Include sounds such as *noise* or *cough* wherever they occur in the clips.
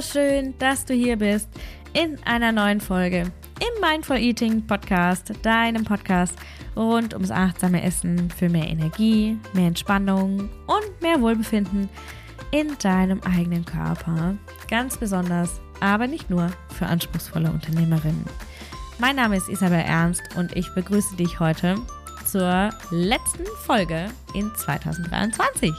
Schön, dass du hier bist in einer neuen Folge im Mindful Eating Podcast, deinem Podcast rund ums achtsame Essen für mehr Energie, mehr Entspannung und mehr Wohlbefinden in deinem eigenen Körper. Ganz besonders, aber nicht nur für anspruchsvolle Unternehmerinnen. Mein Name ist Isabel Ernst und ich begrüße dich heute zur letzten Folge in 2023.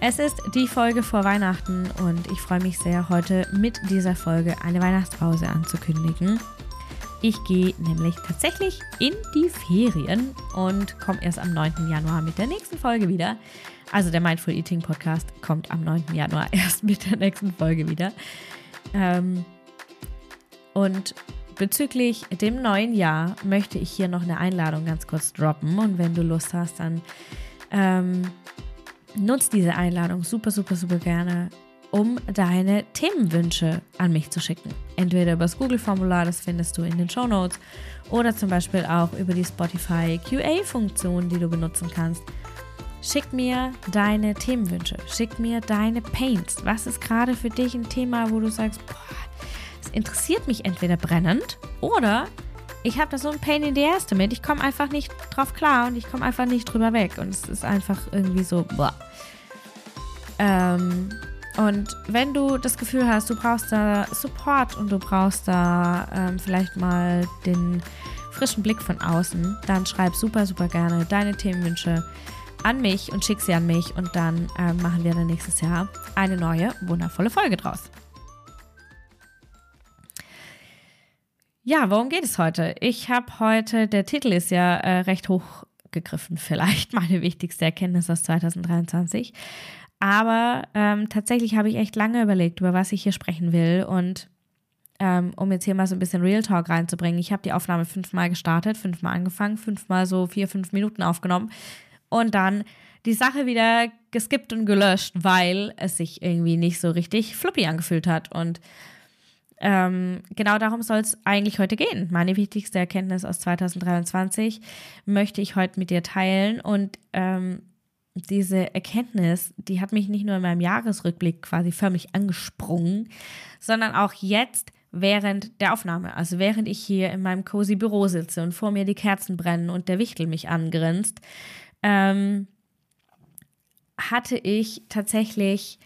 Es ist die Folge vor Weihnachten und ich freue mich sehr, heute mit dieser Folge eine Weihnachtspause anzukündigen. Ich gehe nämlich tatsächlich in die Ferien und komme erst am 9. Januar mit der nächsten Folge wieder. Also der Mindful Eating Podcast kommt am 9. Januar *laughs* erst mit der nächsten Folge wieder. Ähm, und bezüglich dem neuen Jahr möchte ich hier noch eine Einladung ganz kurz droppen. Und wenn du Lust hast, dann ähm, nutz diese Einladung super, super, super gerne, um deine Themenwünsche an mich zu schicken. Entweder über das Google-Formular, das findest du in den Show Notes, oder zum Beispiel auch über die Spotify QA-Funktion, die du benutzen kannst. Schick mir deine Themenwünsche, schick mir deine Paints. Was ist gerade für dich ein Thema, wo du sagst, boah, es interessiert mich entweder brennend oder ich habe da so ein Pain in the Ass damit. Ich komme einfach nicht drauf klar und ich komme einfach nicht drüber weg. Und es ist einfach irgendwie so, boah. Ähm, und wenn du das Gefühl hast, du brauchst da Support und du brauchst da ähm, vielleicht mal den frischen Blick von außen, dann schreib super, super gerne deine Themenwünsche an mich und schick sie an mich und dann äh, machen wir dann nächstes Jahr eine neue, wundervolle Folge draus. Ja, worum geht es heute? Ich habe heute, der Titel ist ja äh, recht hoch gegriffen, vielleicht *laughs* meine wichtigste Erkenntnis aus 2023. Aber ähm, tatsächlich habe ich echt lange überlegt, über was ich hier sprechen will. Und ähm, um jetzt hier mal so ein bisschen Real Talk reinzubringen, ich habe die Aufnahme fünfmal gestartet, fünfmal angefangen, fünfmal so vier, fünf Minuten aufgenommen und dann die Sache wieder geskippt und gelöscht, weil es sich irgendwie nicht so richtig fluppy angefühlt hat. Und ähm, genau darum soll es eigentlich heute gehen. Meine wichtigste Erkenntnis aus 2023 möchte ich heute mit dir teilen. Und ähm, diese Erkenntnis, die hat mich nicht nur in meinem Jahresrückblick quasi förmlich angesprungen, sondern auch jetzt während der Aufnahme. Also während ich hier in meinem cozy Büro sitze und vor mir die Kerzen brennen und der Wichtel mich angrinst, ähm, hatte ich tatsächlich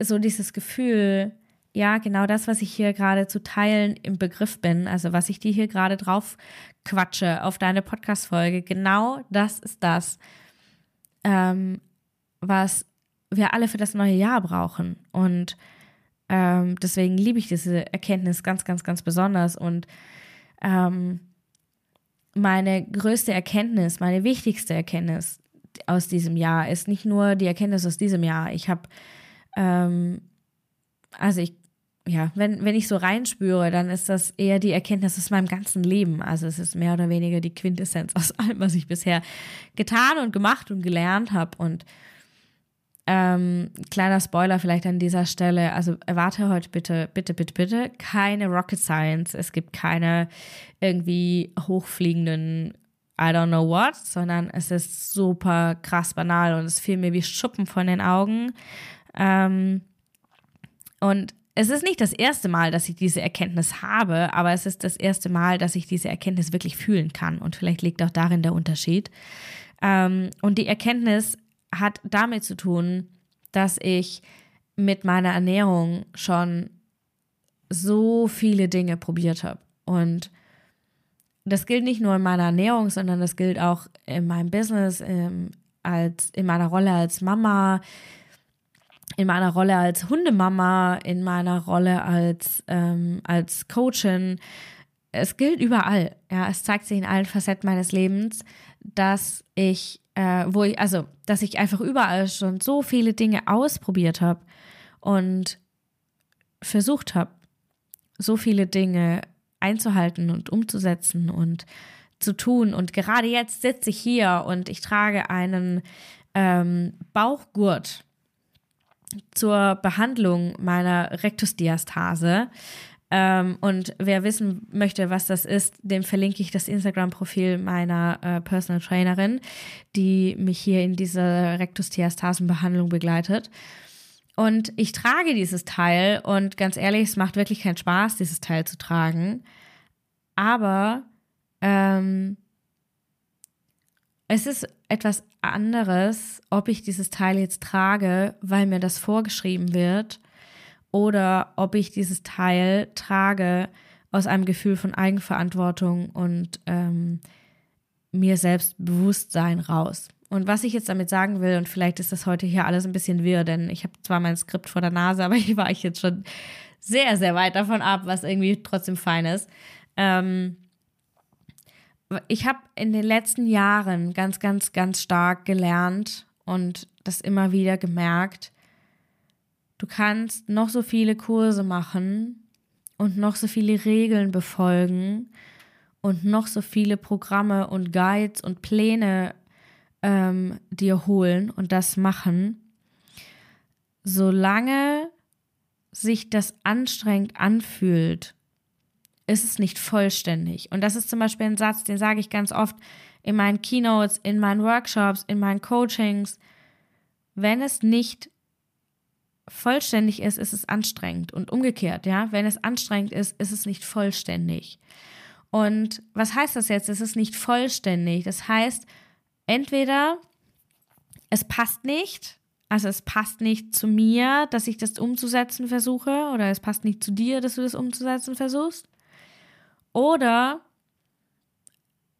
so dieses Gefühl, ja, genau das, was ich hier gerade zu teilen im Begriff bin, also was ich dir hier gerade drauf quatsche auf deine Podcast-Folge, genau das ist das, ähm, was wir alle für das neue Jahr brauchen. Und ähm, deswegen liebe ich diese Erkenntnis ganz, ganz, ganz besonders. Und ähm, meine größte Erkenntnis, meine wichtigste Erkenntnis aus diesem Jahr ist nicht nur die Erkenntnis aus diesem Jahr. Ich habe, ähm, also ich ja, wenn, wenn ich so reinspüre, dann ist das eher die Erkenntnis aus meinem ganzen Leben. Also es ist mehr oder weniger die Quintessenz aus allem, was ich bisher getan und gemacht und gelernt habe. Und ähm, kleiner Spoiler vielleicht an dieser Stelle. Also erwarte heute bitte, bitte, bitte, bitte keine Rocket Science. Es gibt keine irgendwie hochfliegenden I don't know what, sondern es ist super krass banal und es fiel mir wie Schuppen von den Augen. Ähm, und es ist nicht das erste Mal, dass ich diese Erkenntnis habe, aber es ist das erste Mal, dass ich diese Erkenntnis wirklich fühlen kann. Und vielleicht liegt auch darin der Unterschied. Ähm, und die Erkenntnis hat damit zu tun, dass ich mit meiner Ernährung schon so viele Dinge probiert habe. Und das gilt nicht nur in meiner Ernährung, sondern das gilt auch in meinem Business, in, als, in meiner Rolle als Mama, in meiner Rolle als Hundemama, in meiner Rolle als, ähm, als Coachin. Es gilt überall. Ja, es zeigt sich in allen Facetten meines Lebens, dass ich, äh, wo ich, also, dass ich einfach überall schon so viele Dinge ausprobiert habe und versucht habe, so viele Dinge einzuhalten und umzusetzen und zu tun. Und gerade jetzt sitze ich hier und ich trage einen ähm, Bauchgurt zur Behandlung meiner Rektusdiastase. Ähm, und wer wissen möchte, was das ist, dem verlinke ich das Instagram-Profil meiner äh, Personal Trainerin, die mich hier in dieser Rektusdiastasenbehandlung begleitet. Und ich trage dieses Teil und ganz ehrlich, es macht wirklich keinen Spaß, dieses Teil zu tragen. Aber ähm, es ist etwas anderes, ob ich dieses Teil jetzt trage, weil mir das vorgeschrieben wird, oder ob ich dieses Teil trage aus einem Gefühl von Eigenverantwortung und ähm, mir selbst Bewusstsein raus. Und was ich jetzt damit sagen will, und vielleicht ist das heute hier alles ein bisschen wirr, denn ich habe zwar mein Skript vor der Nase, *laughs* aber hier war ich jetzt schon sehr, sehr weit davon ab, was irgendwie trotzdem fein ist. Ähm, ich habe in den letzten Jahren ganz, ganz, ganz stark gelernt und das immer wieder gemerkt. Du kannst noch so viele Kurse machen und noch so viele Regeln befolgen und noch so viele Programme und Guides und Pläne ähm, dir holen und das machen, solange sich das anstrengend anfühlt ist es nicht vollständig. Und das ist zum Beispiel ein Satz, den sage ich ganz oft in meinen Keynotes, in meinen Workshops, in meinen Coachings. Wenn es nicht vollständig ist, ist es anstrengend. Und umgekehrt, ja, wenn es anstrengend ist, ist es nicht vollständig. Und was heißt das jetzt? Es ist nicht vollständig. Das heißt, entweder es passt nicht, also es passt nicht zu mir, dass ich das umzusetzen versuche, oder es passt nicht zu dir, dass du das umzusetzen versuchst. Oder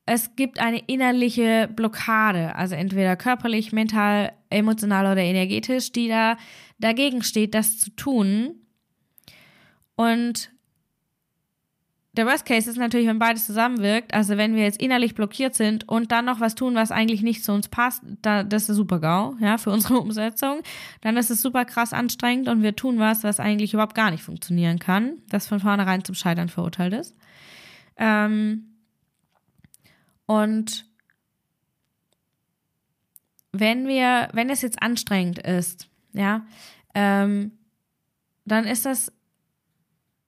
es gibt eine innerliche Blockade, also entweder körperlich, mental, emotional oder energetisch, die da dagegen steht, das zu tun. Und der Worst Case ist natürlich, wenn beides zusammenwirkt, also wenn wir jetzt innerlich blockiert sind und dann noch was tun, was eigentlich nicht zu uns passt, da, das ist super GAU, ja, für *laughs* unsere Umsetzung, dann ist es super krass anstrengend und wir tun was, was eigentlich überhaupt gar nicht funktionieren kann, das von vornherein zum Scheitern verurteilt ist. Ähm, und wenn wir, wenn es jetzt anstrengend ist, ja, ähm, dann ist das,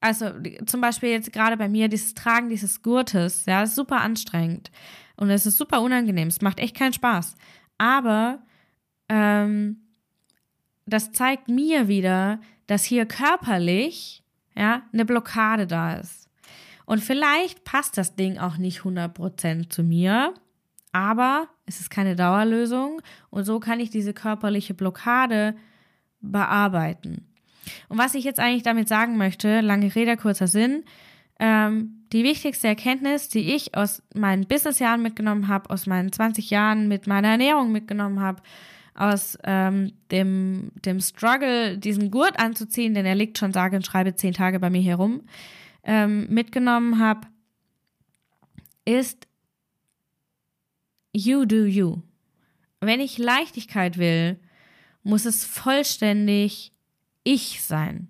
also zum Beispiel jetzt gerade bei mir, dieses Tragen dieses Gurtes, ja, ist super anstrengend und es ist super unangenehm, es macht echt keinen Spaß. Aber ähm, das zeigt mir wieder, dass hier körperlich, ja, eine Blockade da ist. Und vielleicht passt das Ding auch nicht 100% zu mir, aber es ist keine Dauerlösung und so kann ich diese körperliche Blockade bearbeiten. Und was ich jetzt eigentlich damit sagen möchte, lange Rede, kurzer Sinn, ähm, die wichtigste Erkenntnis, die ich aus meinen Businessjahren mitgenommen habe, aus meinen 20 Jahren mit meiner Ernährung mitgenommen habe, aus ähm, dem, dem Struggle, diesen Gurt anzuziehen, denn er liegt schon sage und schreibe zehn Tage bei mir herum, ähm, mitgenommen habe, ist You do you. Wenn ich Leichtigkeit will, muss es vollständig ich sein.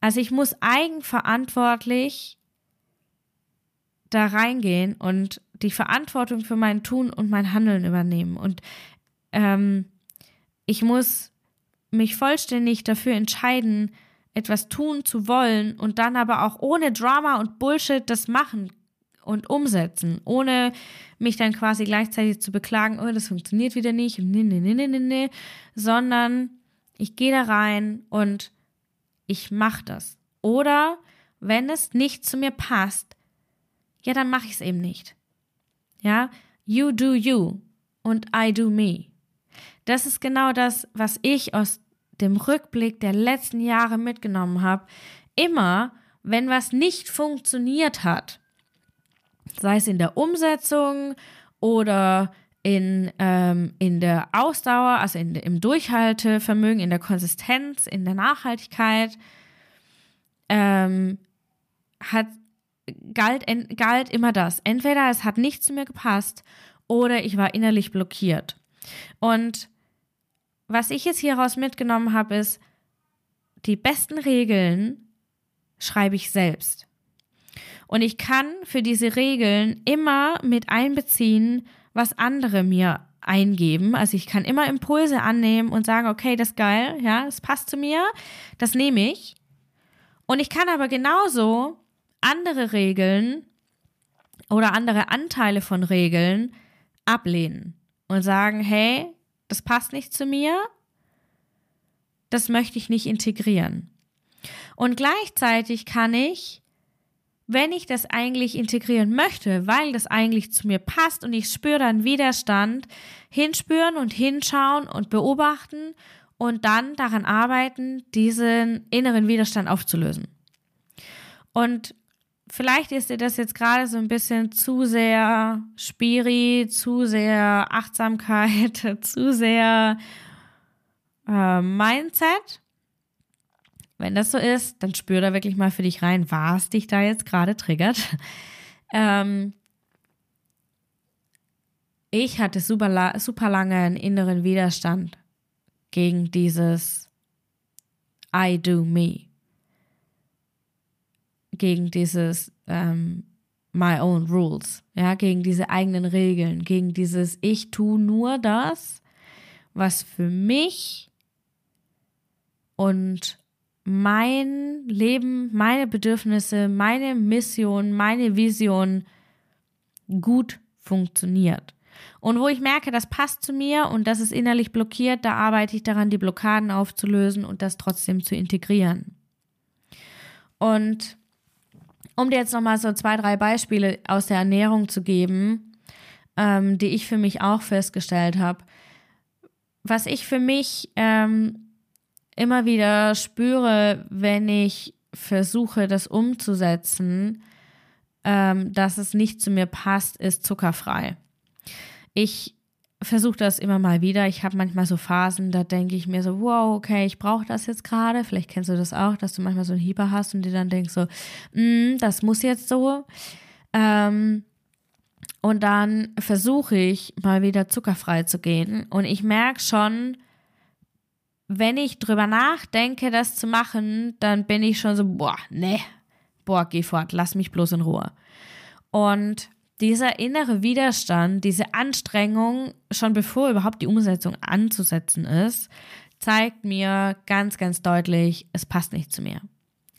Also ich muss eigenverantwortlich da reingehen und die Verantwortung für mein Tun und mein Handeln übernehmen. Und ähm, ich muss mich vollständig dafür entscheiden, etwas tun zu wollen und dann aber auch ohne Drama und Bullshit das machen und umsetzen, ohne mich dann quasi gleichzeitig zu beklagen, oh, das funktioniert wieder nicht, nee, nee, nee, nee, nee, sondern ich gehe da rein und ich mache das. Oder wenn es nicht zu mir passt, ja, dann mache ich es eben nicht. Ja, you do you und I do me. Das ist genau das, was ich aus dem Rückblick der letzten Jahre mitgenommen habe, immer, wenn was nicht funktioniert hat, sei es in der Umsetzung oder in, ähm, in der Ausdauer, also in, im Durchhaltevermögen, in der Konsistenz, in der Nachhaltigkeit, ähm, hat, galt, galt immer das. Entweder es hat nicht zu mir gepasst oder ich war innerlich blockiert. Und was ich jetzt hieraus mitgenommen habe, ist, die besten Regeln schreibe ich selbst. Und ich kann für diese Regeln immer mit einbeziehen, was andere mir eingeben. Also ich kann immer Impulse annehmen und sagen, okay, das ist geil, ja, das passt zu mir, das nehme ich. Und ich kann aber genauso andere Regeln oder andere Anteile von Regeln ablehnen und sagen, hey, das passt nicht zu mir. das möchte ich nicht integrieren. Und gleichzeitig kann ich, wenn ich das eigentlich integrieren möchte, weil das eigentlich zu mir passt und ich spüre dann Widerstand, hinspüren und hinschauen und beobachten und dann daran arbeiten, diesen inneren Widerstand aufzulösen. Und vielleicht ist dir das jetzt gerade so ein bisschen zu sehr Spiri, zu sehr Achtsamkeit, *laughs* zu sehr äh, Mindset. Wenn das so ist, dann spür da wirklich mal für dich rein, was dich da jetzt gerade triggert. *laughs* ähm, ich hatte super, super lange einen inneren Widerstand gegen dieses I do me. Gegen dieses ähm, my own rules, ja, gegen diese eigenen Regeln, gegen dieses ich tue nur das, was für mich und mein Leben, meine Bedürfnisse, meine Mission, meine Vision gut funktioniert. Und wo ich merke, das passt zu mir und das ist innerlich blockiert, da arbeite ich daran, die Blockaden aufzulösen und das trotzdem zu integrieren. Und um dir jetzt nochmal so zwei, drei Beispiele aus der Ernährung zu geben, ähm, die ich für mich auch festgestellt habe. Was ich für mich ähm, immer wieder spüre, wenn ich versuche, das umzusetzen, ähm, dass es nicht zu mir passt, ist zuckerfrei. Ich versuche das immer mal wieder. Ich habe manchmal so Phasen, da denke ich mir so, wow, okay, ich brauche das jetzt gerade. Vielleicht kennst du das auch, dass du manchmal so einen Hieber hast und dir dann denkst so, mm, das muss jetzt so. Ähm, und dann versuche ich mal wieder zuckerfrei zu gehen. Und ich merke schon, wenn ich drüber nachdenke, das zu machen, dann bin ich schon so, boah, ne, boah, geh fort, lass mich bloß in Ruhe. Und dieser innere Widerstand, diese Anstrengung, schon bevor überhaupt die Umsetzung anzusetzen ist, zeigt mir ganz, ganz deutlich, es passt nicht zu mir.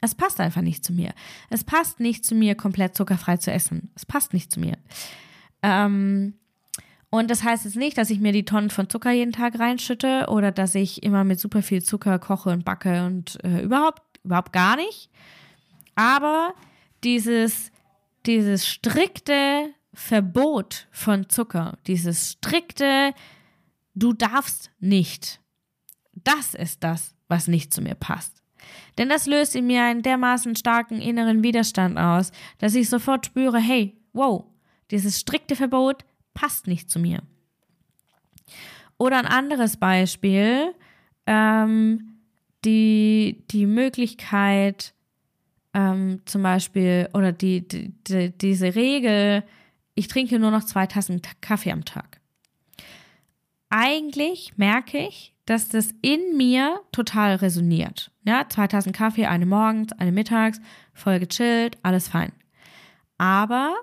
Es passt einfach nicht zu mir. Es passt nicht zu mir, komplett zuckerfrei zu essen. Es passt nicht zu mir. Ähm, und das heißt jetzt nicht, dass ich mir die Tonnen von Zucker jeden Tag reinschütte oder dass ich immer mit super viel Zucker koche und backe und äh, überhaupt, überhaupt gar nicht. Aber dieses, dieses strikte Verbot von Zucker, dieses strikte, du darfst nicht, das ist das, was nicht zu mir passt. Denn das löst in mir einen dermaßen starken inneren Widerstand aus, dass ich sofort spüre, hey, wow, dieses strikte Verbot passt nicht zu mir. Oder ein anderes Beispiel, ähm, die, die Möglichkeit, ähm, zum Beispiel, oder die, die, die, diese Regel, ich trinke nur noch zwei Tassen Kaffee am Tag. Eigentlich merke ich, dass das in mir total resoniert. Ja, zwei Tassen Kaffee, eine morgens, eine mittags, voll gechillt, alles fein. Aber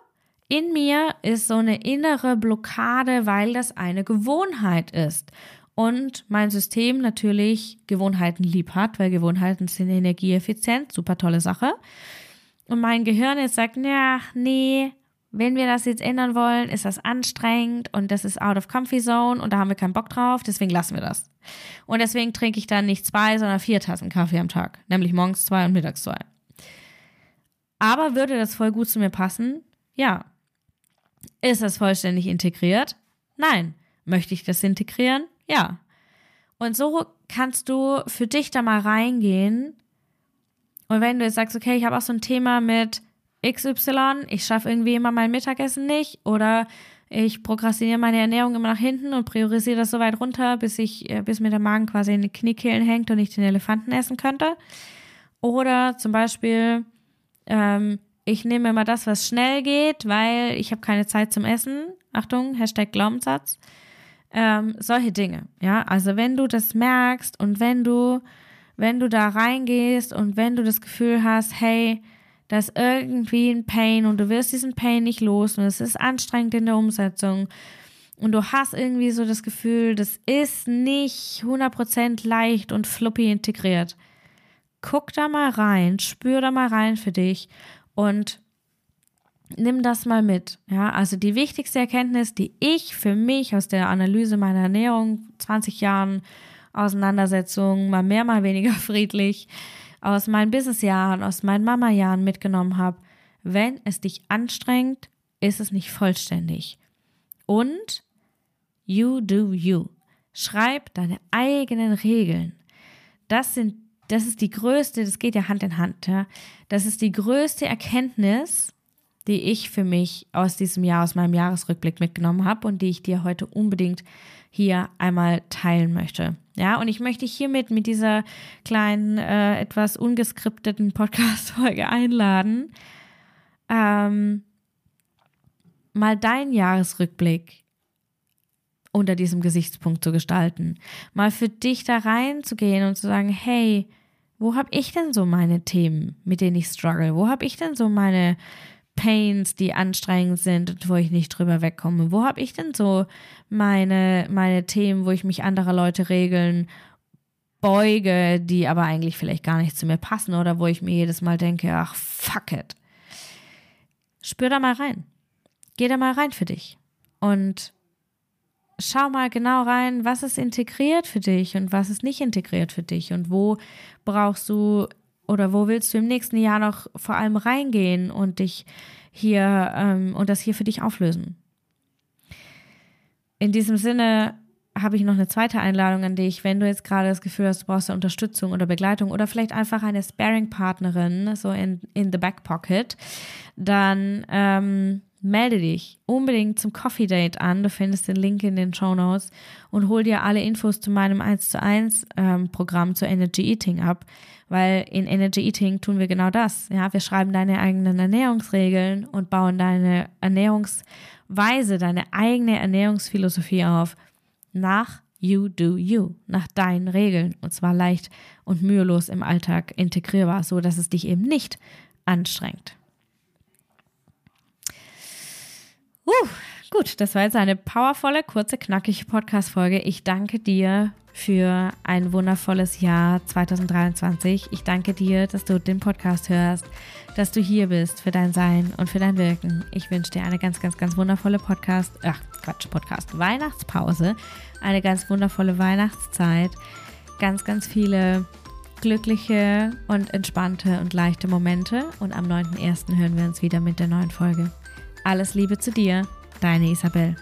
in mir ist so eine innere Blockade, weil das eine Gewohnheit ist. Und mein System natürlich Gewohnheiten lieb hat, weil Gewohnheiten sind energieeffizient, super tolle Sache. Und mein Gehirn jetzt sagt, ja, nee, wenn wir das jetzt ändern wollen, ist das anstrengend und das ist out of comfy zone und da haben wir keinen Bock drauf, deswegen lassen wir das. Und deswegen trinke ich dann nicht zwei, sondern vier Tassen Kaffee am Tag, nämlich morgens zwei und mittags zwei. Aber würde das voll gut zu mir passen? Ja, ist das vollständig integriert? Nein. Möchte ich das integrieren? Ja. Und so kannst du für dich da mal reingehen. Und wenn du jetzt sagst, okay, ich habe auch so ein Thema mit XY, ich schaffe irgendwie immer mein Mittagessen nicht oder ich prokrastiniere meine Ernährung immer nach hinten und priorisiere das so weit runter, bis ich, äh, bis mir der Magen quasi in die Kniekehlen hängt und ich den Elefanten essen könnte. Oder zum Beispiel, ähm, ich nehme immer das, was schnell geht, weil ich habe keine Zeit zum Essen. Achtung, Hashtag Glaubenssatz. Ähm, solche Dinge, ja. Also wenn du das merkst und wenn du, wenn du da reingehst und wenn du das Gefühl hast, hey, da ist irgendwie ein Pain und du wirst diesen Pain nicht los und es ist anstrengend in der Umsetzung und du hast irgendwie so das Gefühl, das ist nicht 100% leicht und fluppy integriert. Guck da mal rein, spür da mal rein für dich und nimm das mal mit. Ja, also die wichtigste Erkenntnis, die ich für mich aus der Analyse meiner Ernährung 20 Jahren Auseinandersetzungen, mal mehr, mal weniger *laughs* friedlich, aus meinen Businessjahren, aus meinen Mama-Jahren mitgenommen habe. Wenn es dich anstrengt, ist es nicht vollständig. Und you do you. Schreib deine eigenen Regeln. Das sind, das ist die größte, das geht ja Hand in Hand, ja. Das ist die größte Erkenntnis, die ich für mich aus diesem Jahr, aus meinem Jahresrückblick mitgenommen habe und die ich dir heute unbedingt hier einmal teilen möchte. Ja, und ich möchte dich hiermit mit dieser kleinen, äh, etwas ungeskripteten Podcast-Folge einladen, ähm, mal deinen Jahresrückblick unter diesem Gesichtspunkt zu gestalten. Mal für dich da reinzugehen und zu sagen, hey, wo habe ich denn so meine Themen, mit denen ich struggle? Wo habe ich denn so meine Pains, die anstrengend sind und wo ich nicht drüber wegkomme? Wo habe ich denn so meine, meine Themen, wo ich mich anderer Leute regeln beuge, die aber eigentlich vielleicht gar nicht zu mir passen oder wo ich mir jedes Mal denke, ach, fuck it. Spür da mal rein. Geh da mal rein für dich. Und schau mal genau rein, was ist integriert für dich und was ist nicht integriert für dich und wo brauchst du oder wo willst du im nächsten Jahr noch vor allem reingehen und dich hier ähm, und das hier für dich auflösen? In diesem Sinne habe ich noch eine zweite Einladung an dich, wenn du jetzt gerade das Gefühl hast, du brauchst Unterstützung oder Begleitung oder vielleicht einfach eine Sparing-Partnerin, so in, in the back pocket, dann ähm, melde dich unbedingt zum Coffee Date an. Du findest den Link in den Show Notes und hol dir alle Infos zu meinem 1 zu 1 ähm, Programm zu Energy Eating ab weil in Energy Eating tun wir genau das. Ja, wir schreiben deine eigenen Ernährungsregeln und bauen deine Ernährungsweise, deine eigene Ernährungsphilosophie auf nach You Do You, nach deinen Regeln und zwar leicht und mühelos im Alltag integrierbar, so dass es dich eben nicht anstrengt. Uh, gut, das war jetzt eine powervolle, kurze, knackige Podcast-Folge. Ich danke dir für ein wundervolles Jahr 2023. Ich danke dir, dass du den Podcast hörst, dass du hier bist für dein Sein und für dein Wirken. Ich wünsche dir eine ganz, ganz, ganz wundervolle Podcast, ach Quatsch, Podcast, Weihnachtspause, eine ganz wundervolle Weihnachtszeit, ganz, ganz viele glückliche und entspannte und leichte Momente und am 9.1. hören wir uns wieder mit der neuen Folge. Alles Liebe zu dir, deine Isabel.